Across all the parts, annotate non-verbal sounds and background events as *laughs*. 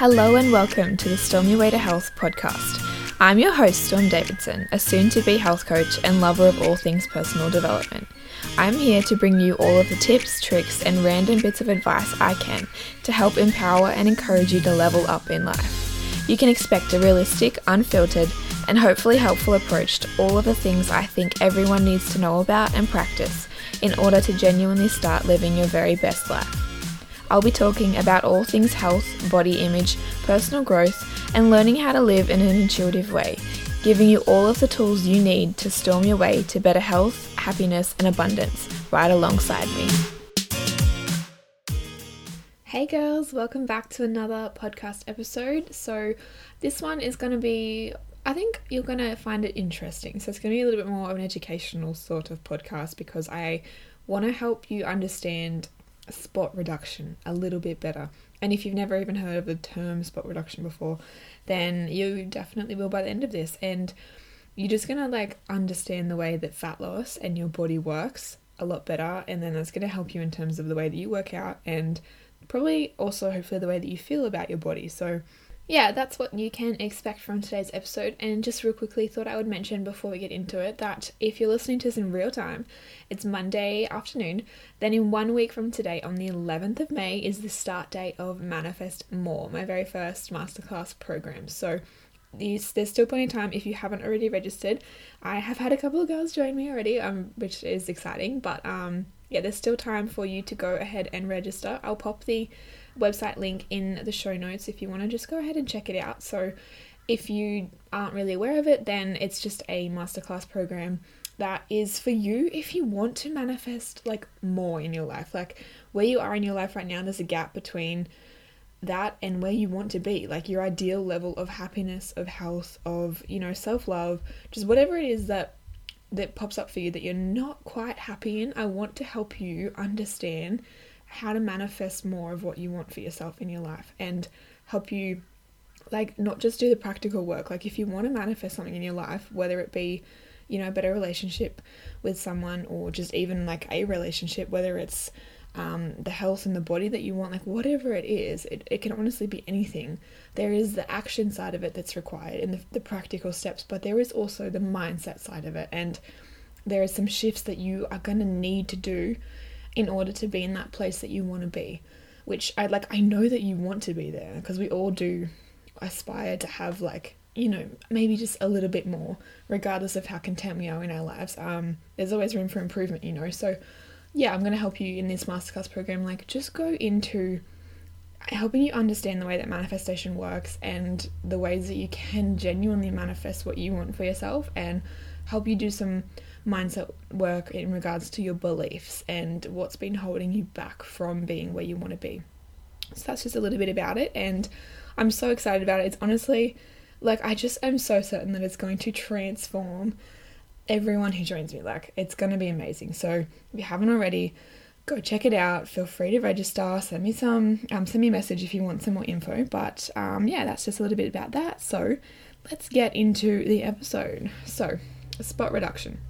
Hello and welcome to the Storm Your Way to Health podcast. I'm your host, Storm Davidson, a soon to be health coach and lover of all things personal development. I'm here to bring you all of the tips, tricks, and random bits of advice I can to help empower and encourage you to level up in life. You can expect a realistic, unfiltered, and hopefully helpful approach to all of the things I think everyone needs to know about and practice in order to genuinely start living your very best life. I'll be talking about all things health, body image, personal growth, and learning how to live in an intuitive way, giving you all of the tools you need to storm your way to better health, happiness, and abundance right alongside me. Hey girls, welcome back to another podcast episode. So, this one is going to be I think you're going to find it interesting. So, it's going to be a little bit more of an educational sort of podcast because I want to help you understand spot reduction a little bit better. And if you've never even heard of the term spot reduction before, then you definitely will by the end of this. And you're just gonna like understand the way that fat loss and your body works a lot better. And then that's gonna help you in terms of the way that you work out and probably also hopefully the way that you feel about your body. So yeah, that's what you can expect from today's episode. And just real quickly, thought I would mention before we get into it that if you're listening to this in real time, it's Monday afternoon. Then, in one week from today, on the 11th of May, is the start date of Manifest More, my very first masterclass program. So, there's still plenty of time if you haven't already registered. I have had a couple of girls join me already, um, which is exciting. But um, yeah, there's still time for you to go ahead and register. I'll pop the website link in the show notes if you want to just go ahead and check it out. So, if you aren't really aware of it, then it's just a masterclass program that is for you if you want to manifest like more in your life. Like where you are in your life right now, there's a gap between that and where you want to be, like your ideal level of happiness, of health, of, you know, self-love, just whatever it is that that pops up for you that you're not quite happy in. I want to help you understand how to manifest more of what you want for yourself in your life and help you like not just do the practical work. Like if you want to manifest something in your life whether it be you know a better relationship with someone or just even like a relationship whether it's um, the health and the body that you want like whatever it is it, it can honestly be anything. There is the action side of it that's required and the, the practical steps but there is also the mindset side of it. And there are some shifts that you are going to need to do in order to be in that place that you want to be which i like i know that you want to be there because we all do aspire to have like you know maybe just a little bit more regardless of how content we are in our lives. Um there's always room for improvement you know? So yeah i'm going to help you in this masterclass program like just go into helping you understand the way that manifestation works and the ways that you can genuinely manifest what you want for yourself and help you do some mindset work in regards to your beliefs and what's been holding you back from being where you want to be. So that's just a little bit about it, and I'm so excited about it. It's honestly like I just am so certain that it's going to transform everyone who joins me. Like it's going to be amazing. So if you haven't already, go check it out. Feel free to register. Send me some, um, send me a message if you want some more info. But um, yeah, that's just a little bit about that. So let's get into the episode. So spot reduction.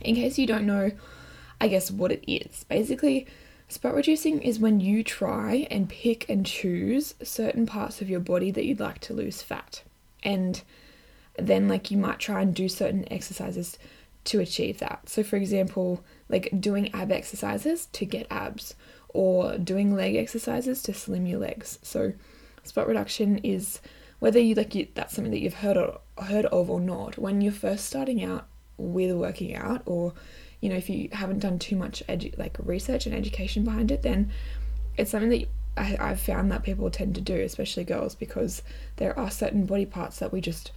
In case you don't know, I guess what it is. Basically, spot reducing is when you try and pick and choose certain parts of your body that you'd like to lose fat. And then like you might try and do certain exercises to achieve that. So for example, like doing ab exercises to get abs or doing leg exercises to slim your legs. So spot reduction is whether you like you, that's something that you've heard or heard of or not. When you're first starting out, with working out or you know if you haven't done too much edu- like research and education behind it then it's something that I, I've found that people tend to do especially girls because there are certain body parts that we just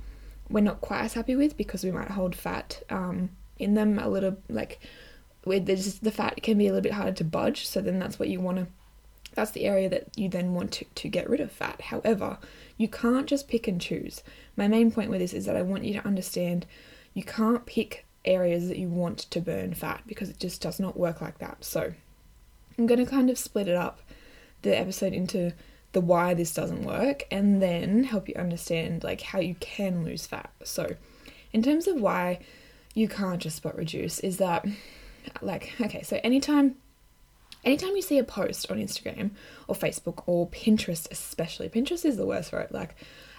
we're not quite as happy with because we might hold fat um, in them a little like with the fat can be a little bit harder to budge so then that's what you want to that's the area that you then want to, to get rid of fat. However you can't just pick and choose. My main point with this is that i want you to understand you can't pick areas that you want to burn fat because it just does not work like that. So I'm going to kind of split it up the episode into the why this doesn't work and then help you understand like how you can lose fat. So in terms of why you can't just spot reduce is that like okay, so anytime anytime you see a post on Instagram or Facebook or Pinterest, especially, Pinterest is the worst for it. Like,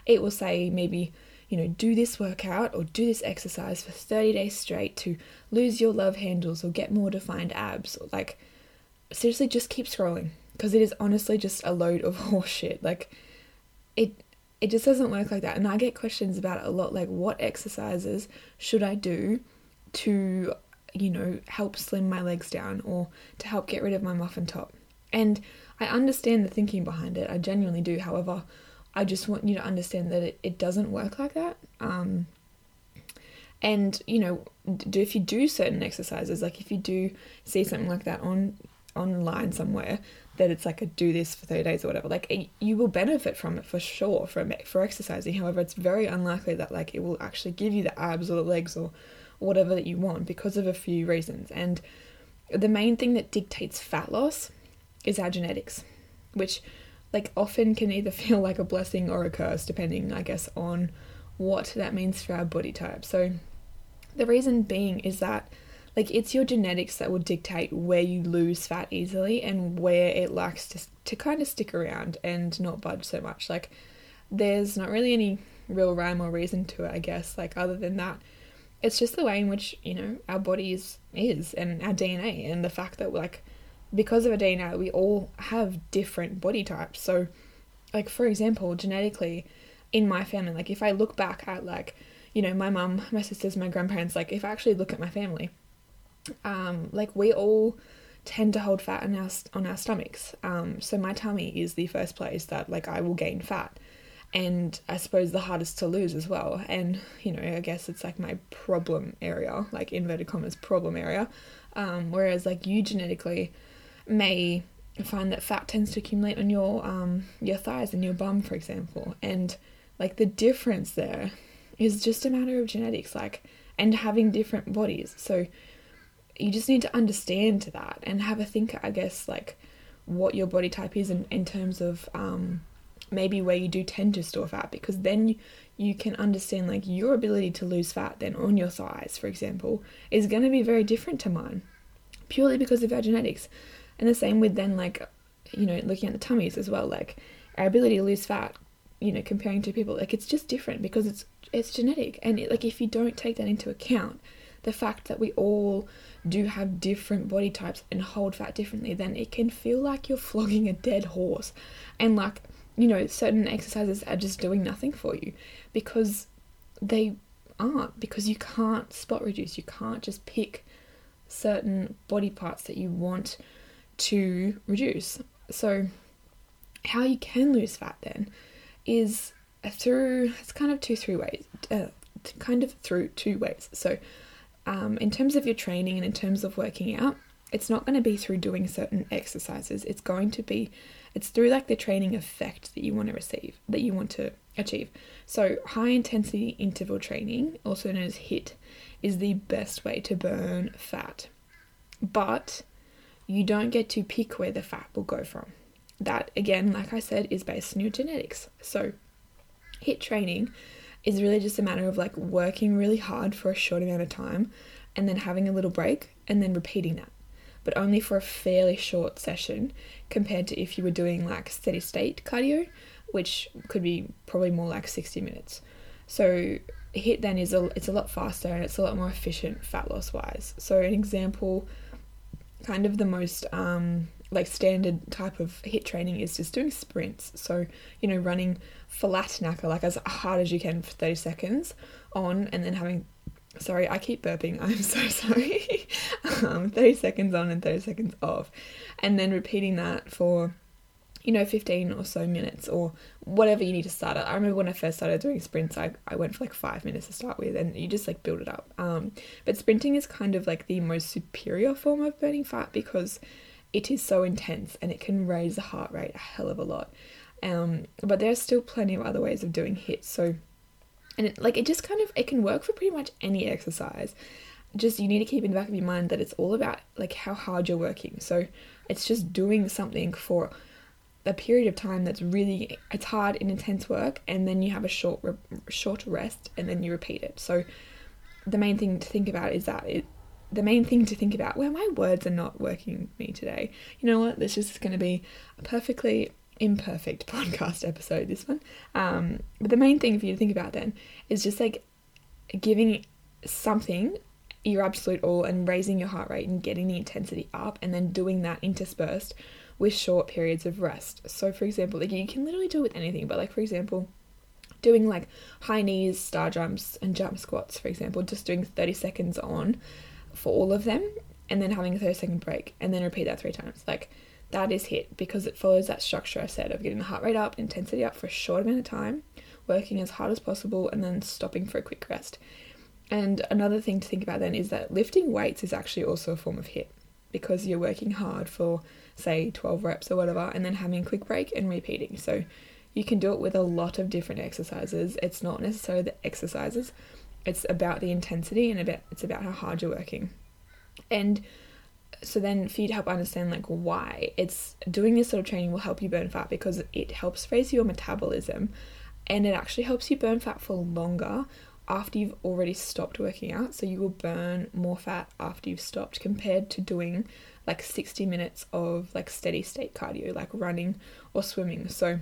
it will say maybe, you know, do this workout or do this exercise for 30 days straight to lose your love handles or get more defined abs. Or like, seriously, just keep scrolling because it is honestly just a load of *laughs* horseshit. Like, it. It just doesn't work like that. And I get questions about it a lot like, what exercises should I do to you know, help slim my legs down or to help get rid of my muffin top. And I understand the thinking behind it, I genuinely do. However, I just want you to understand that it, it doesn't work like that. Um, and you know, if you do certain exercises, like if you do see something like that on online somewhere, that it's like a do this for 30 days or whatever like you will benefit from it for sure for for exercising however it's very unlikely that like it will actually give you the abs or the legs or whatever that you want because of a few reasons. And the main thing that dictates fat loss is our genetics, which like often can either *laughs* feel like a blessing or a curse depending, I guess, on what that means for our body type. So the reason being is that like it's your genetics that will dictate where you lose fat easily and where it likes to to kind of stick around and not budge so much. Like there's not really any real rhyme or reason to it, I guess. Like other than that, it's just the way in which you know our bodies is and our DNA and the fact that like because of our DNA we all have different body types. So like for example, genetically in my family, like if I look back at like you know my mum, my sisters, my grandparents, like if I actually look at my family, um, like we all tend to hold fat on our on our stomachs. Um, so my tummy is the first place that like I will gain fat and I suppose the hardest to lose as well. And you know, I guess it's like my problem area, like inverted commas problem area. Um, whereas like you genetically may find that fat tends to accumulate on your um your thighs and your bum, for example, and like the difference there is just a matter of genetics, like and having different bodies. So you just need to understand that and have a think, I guess, like what your body type is in, in terms of um maybe where you do tend to store fat because then you, you can understand like your ability to lose fat then on your thighs for example is going to be very different to mine purely because of our genetics and the same with then like you know looking at the tummies as well like our ability to lose fat you know comparing to people like it's just different because it's it's genetic and it, like if you don't take that into account the fact that we all do have different body types and hold fat differently then it can feel like you're flogging a dead horse and like you know, certain exercises are just doing nothing for you because they aren't, because you can't spot reduce. You can't just pick certain body parts that you want to reduce. So, how you can lose fat then is through it's kind of two three ways uh, kind of through two ways so um, in terms of your training and in terms of working out it's not going to be through doing certain exercises it's going to be it's through like the training effect that you want to receive, that you want to achieve. So, high intensity interval training, also known as HIIT is the best way to burn fat. But you don't get to pick where the fat will go from. That, again, like I said, is based on your genetics. So, HIIT training is really just a matter of like working really hard for a short amount of time and then having a little break and then repeating that but only for a fairly short session compared to if you were doing like steady state cardio, which could be probably more like 60 minutes. So HIIT then is a it's a lot faster and it's a lot more efficient fat loss wise. So an example, kind of the most um, like standard type of HIIT training is just doing sprints. So you know running flat knacker like as hard as you can for 30 seconds on, and then having Sorry, I keep burping. *laughs* I'm so sorry. *laughs* um, 30 seconds on and 30 seconds off. And then repeating that for, you know, 15 or so minutes or whatever you need to start at. I remember when I first started doing sprints, I, I went for like five minutes to start with and you just like build it up. Um, but sprinting is kind of like the most superior form of burning fat because it is so intense and it can raise the heart rate a hell of a lot. Um, but are still plenty of other ways of doing HIITs. So and it, like it just kind of it can work for pretty much any exercise just you need to keep in the back of your mind that it's all about like how hard you're working so it's just doing something for a period of time that's really it's hard and intense work and then you have a short short rest and then you repeat it so the main thing to think about is that it the main thing to think about, well, my words are not working me today. You know what? This is going to be a perfectly imperfect *laughs* podcast episode, this one. Um, but the main thing for you to think about then is just like giving something your absolute all and raising your heart rate and getting the intensity up and then doing that interspersed with short periods of rest. So, for example, like you can literally do it with anything, but like, for example, doing like high knees, star jumps, and jump squats, for example, just doing 30 seconds on for all of them and then having a 30 second break and then repeat that three times. Like that is HIIT because it follows that structure I said of getting the heart rate up, intensity up for a short amount of time, working as hard as possible, and then stopping for a quick rest. And another thing to think about then is that lifting weights is actually also a form of HIIT because you're working hard for, say, 12 reps or whatever, and then having a quick break and repeating. So you can do it with a lot of different exercises. It's not necessarily the exercises, it's about the intensity and about it's about how hard you're working. And so then for you to help understand like why it's doing this sort of training will help you burn fat because it helps raise your metabolism and it actually helps you burn fat for longer after you've already stopped working out so you will burn more fat after you've stopped compared to doing like 60 minutes of like steady state cardio like running or swimming. So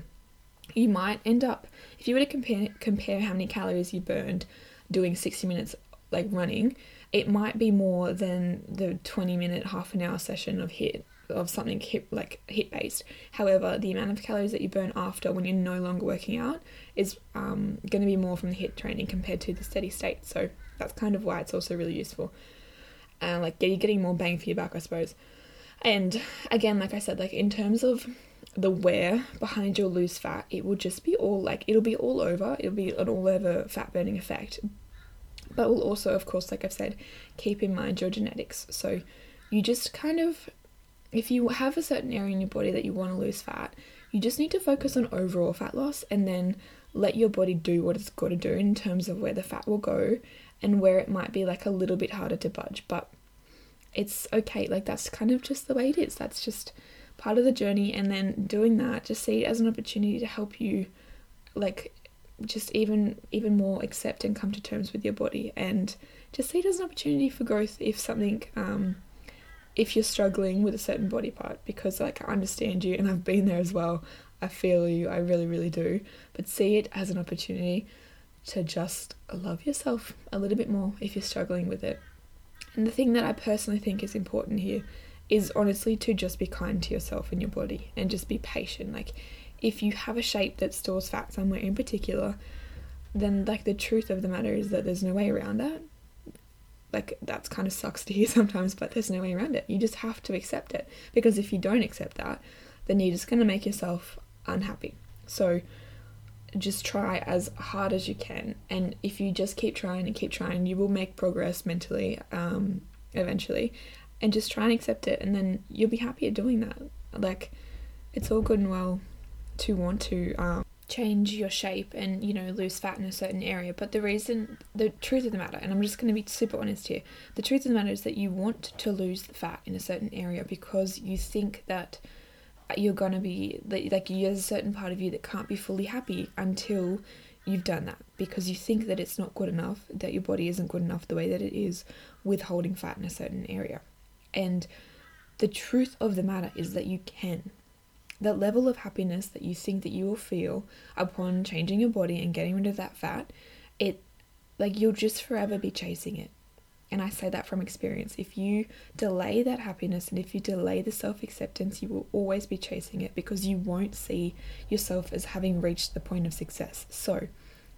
you might end up if you were to compare compare how many calories you burned doing 60 minutes like running it might be more than the 20 minute half an hour session of HIIT of something HIIT like HIIT based however the amount of calories that you burn after when you're no longer working out is um, going to be more from the HIIT training compared to the steady state so that's kind of why it's also really useful and uh, like you're getting more bang for your buck i suppose and again like i said like in terms of the wear behind your loose fat, it will just be all like it'll be all over. It'll be an all over fat burning effect. But we'll also, of course, like I've said, keep in mind your genetics. So you just kind of if you have a certain area in your body that you want to lose fat, you just need to focus on overall fat loss and then let your body do what it's got to do in terms of where the fat will go and where it might be like a little bit harder to budge. But it's okay, like that's kind of just the way it is. That's just part of the journey and then doing that just see it as an opportunity to help you like just even even more accept and come to terms with your body and just see it as an opportunity for growth if something um if you're struggling with a certain body part because like I understand you and I've been there as well. I feel you. I really really do. But see it as an opportunity to just love yourself a little bit more if you're struggling with it. And the thing that I personally think is important here is honestly to just be kind to yourself and your body and just be patient. Like, if you have a shape that stores fat somewhere in particular, then like the truth of the matter is that there's no way around that. Like that's kind of sucks to hear *laughs* sometimes, but there's no way around it. You just have to accept it because if you don't accept that, then you're just going to make yourself unhappy. So just try as hard as you can and if you just keep trying and keep trying you will make progress mentally um, eventually and just try and accept it and then you'll be happy at doing that like it's all good and well to want to um, change your shape and you know lose fat in a certain area but the reason the truth of the matter and i'm just going to be super honest here the truth of the matter is that you want to lose the fat in a certain area because you think that you're going to be like there's a certain part of you that can't be fully happy until you've done that because you think that it's not good enough that your body isn't good enough the way that it is withholding fat in a certain area and the truth of the matter is that you can. That level of happiness that you think that you will feel upon changing your body and getting rid of that fat, it like you'll just forever be chasing it. And I say that from experience. If you delay that happiness and if you delay the self acceptance, you will always be chasing it because you won't see yourself as having reached the point of success. So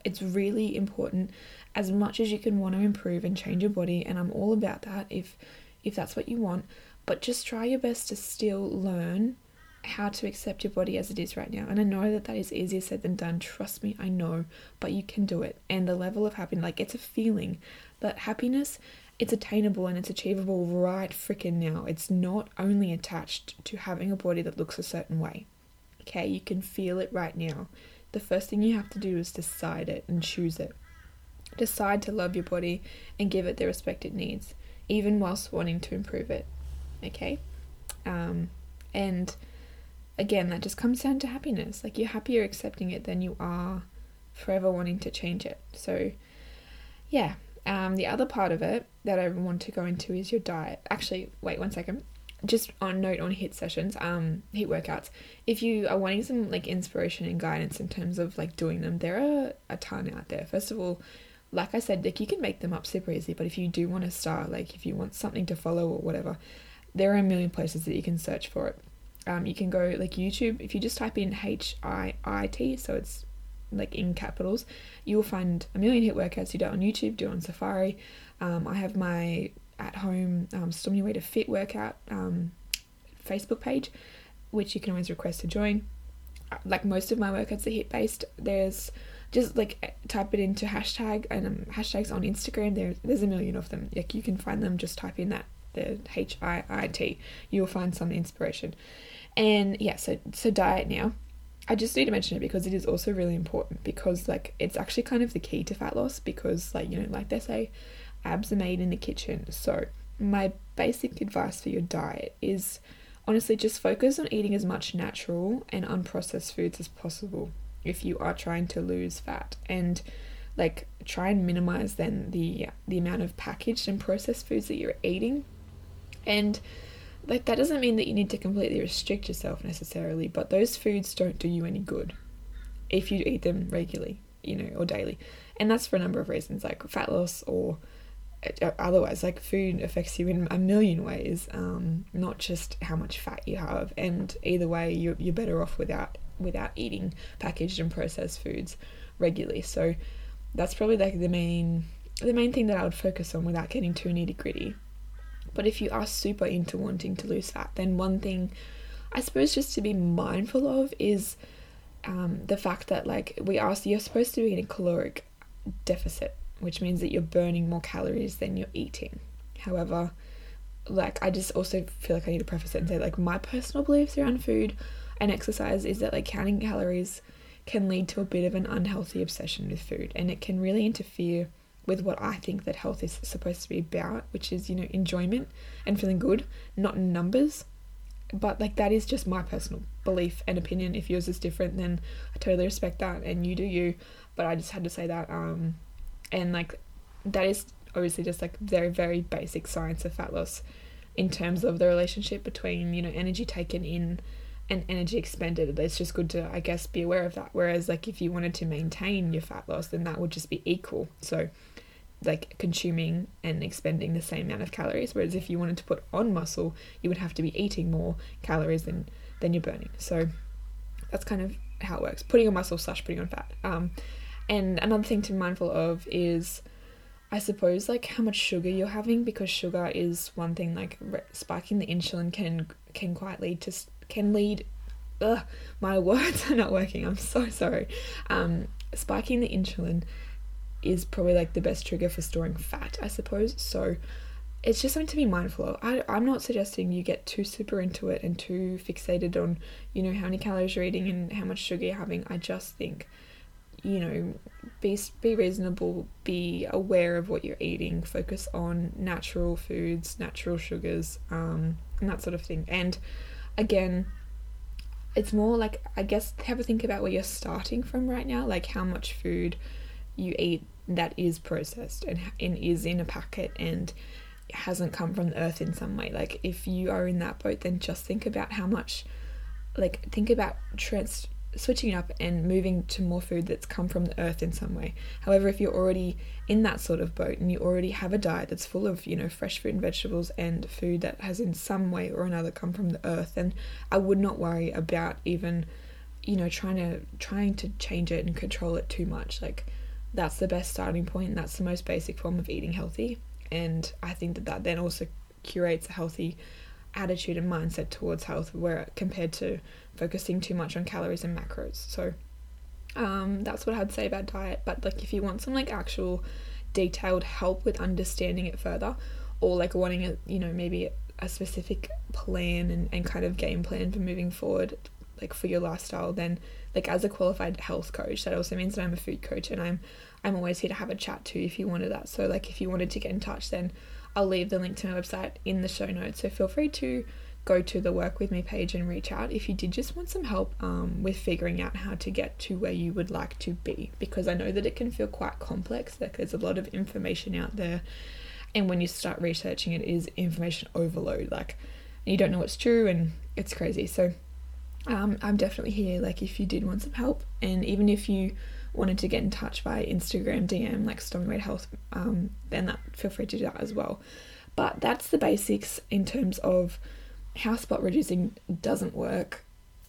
it's really important as much as you can want to improve and change your body. And I'm all about that. If if that's what you want, but just try your best to still learn how to accept your body as it is right now. And I know that that is easier said than done. Trust me, I know, but you can do it. And the level of happiness, like it's a feeling that happiness, it's attainable and it's achievable right freaking now. It's not only attached to having a body that looks a certain way. Okay, you can feel it right now. The first thing you have to do is decide it and choose it. Decide to love your body and give it the respect it needs even whilst wanting to improve it. Okay? Um, and again, that just comes down to happiness. Like, you're happier accepting it than you are forever wanting to change it. So, yeah. um, the other part of it that I want to go into is your diet. Actually, wait one second. Just on note on HIIT sessions, um, HIIT workouts. If you are wanting some like inspiration and guidance in terms of like doing them, there are a ton out there. First of all, like I said, like you can make them up super easy. But if you do want to start, like if you want something to follow or whatever, there are a million places that you can search for it. Um, you can go like YouTube. If you just type in H I I T, so it's like in capitals, you will find a million HIIT workouts you do on YouTube, do on Safari. Um, I have my at home um, Storm Your Way to Fit workout um, Facebook page, which you can always request to join. Uh, like most of my workouts are HIIT based. There's just like type it into hashtag and um, hashtags on Instagram. There, there's a million of them. Like you can find them. Just type in that the H I I T. You'll find some inspiration. And yeah, so so diet now. I just need to mention it because it is also really important because like it's actually kind of the key to fat loss because like you know like they say abs are made in the kitchen. So my basic advice for your diet is honestly just focus on eating as much natural and unprocessed foods as possible if you are trying to lose fat and like try and minimize then the the amount of packaged and processed foods that you're eating and like that doesn't mean that you need to completely restrict yourself necessarily, but those foods don't do you any good if you eat them regularly, you know, or daily. And that's for a number of reasons, like fat loss or uh, otherwise like food affects you in a million ways um, not just how much fat you have. And either way you're, you're better off without without eating packaged and processed foods regularly. So that's probably like the main the main thing that I would focus on without getting too nitty gritty but if you are super into wanting to lose fat, then one thing I suppose just to be mindful of is um, the fact that like we are you're supposed to be in a caloric deficit, which means that you're burning more calories than you're eating. However, like I just also feel like I need to preface it and say like my personal beliefs around food and exercise is that like counting calories can lead to a bit of an unhealthy obsession with food and it can really interfere with what I think that health is supposed to be about, which is, you know, enjoyment and feeling good, not numbers. But like that is just my personal belief and opinion. If yours is different, then I totally respect that and you do you. But I just had to say that. Um and like that is obviously just like very, very basic science of fat loss in terms of the relationship between, you know, energy taken in and energy expended. It's just good to, I guess, be aware of that. Whereas, like, if you wanted to maintain your fat loss, then that would just be equal. So, like consuming and expending the same amount of calories. Whereas if you wanted to put on muscle, you would have to be eating more calories than than you're burning. So that's kind of how it works. Putting on muscle slash putting on fat. Um, and another thing to be mindful of is, I suppose, like how much sugar you're having because sugar is one thing. Like spiking the insulin can can quite lead to can lead. Ugh, my *laughs* words are not working. I'm so sorry. Um, spiking the insulin is probably like the best trigger for storing fat, I suppose. So it's just something to be mindful of. I, I'm not suggesting you get too super into it and too fixated on, you know, how many calories you're eating and how much sugar you're having. I just think, you know, be be reasonable, be aware of what you're eating, focus on natural foods, natural sugars, um, and that sort of thing. And again, it's more like I guess have a think about where you're starting from right now, like how much food you eat that is processed and, and is in a packet and hasn't come from the earth in some way. Like if you are in that boat, then just think about how much, like think about trans switching up and moving to more food that's come from the earth in some way. However, if you're already in that sort of boat and you already have a diet that's full of, you know, fresh fruit and vegetables and food that has in some way or another come from the earth, then I would not worry about even, you know, trying to trying to change it and control it too much. Like that's the best starting point that's the most basic form of eating healthy. And i think that that then also curates a healthy attitude and mindset towards health where compared to focusing too much on calories and macros. So um, that's what i'd say about diet. But like if you want some like actual detailed help with understanding it further or like wanting a you know maybe a specific plan and, and kind of game plan for moving forward like for your lifestyle then like as a qualified health coach that also means that i'm a food coach and i'm i'm always here to have a chat too if you wanted that. So like if you wanted to get in touch then i'll leave the link to my website in the show notes. So feel free to go to the work with me page and reach out if you did just want some help um, with figuring out how to get to where you would like to be. Because I know that it can feel quite complex like there's a lot of information out there and when you start researching it is information overload. Like you don't know what's true and it's crazy. So um, I'm definitely here like if you did want some help and even if you wanted to get in touch by Instagram DM like Weight Health um, then that feel free to do that as well. But that's the basics in terms of how spot reducing doesn't work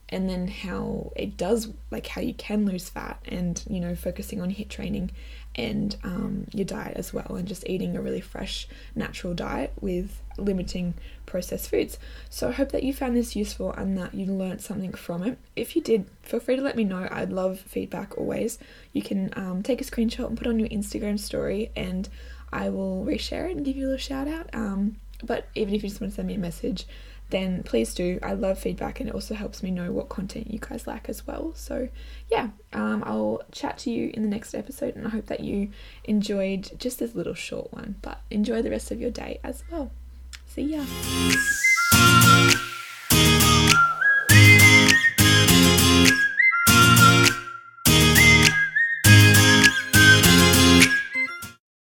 and then how it does like how you can lose fat and you know focusing on HIIT training and um, your diet as well and just eating a really fresh natural diet with limiting processed foods. So i hope that you found this useful and that you learned something from it. If you did feel free to let me know. I'd love feedback always. You can um, take a screenshot and put on your instagram story and i will reshare it and give you a little shout out um, but even if you just want to send me a message then please do. I love feedback and it also helps me know what content you guys like as well. So, yeah, um, I'll chat to you in the next episode and I hope that you enjoyed just this little short one, but enjoy the rest of your day as well. See ya.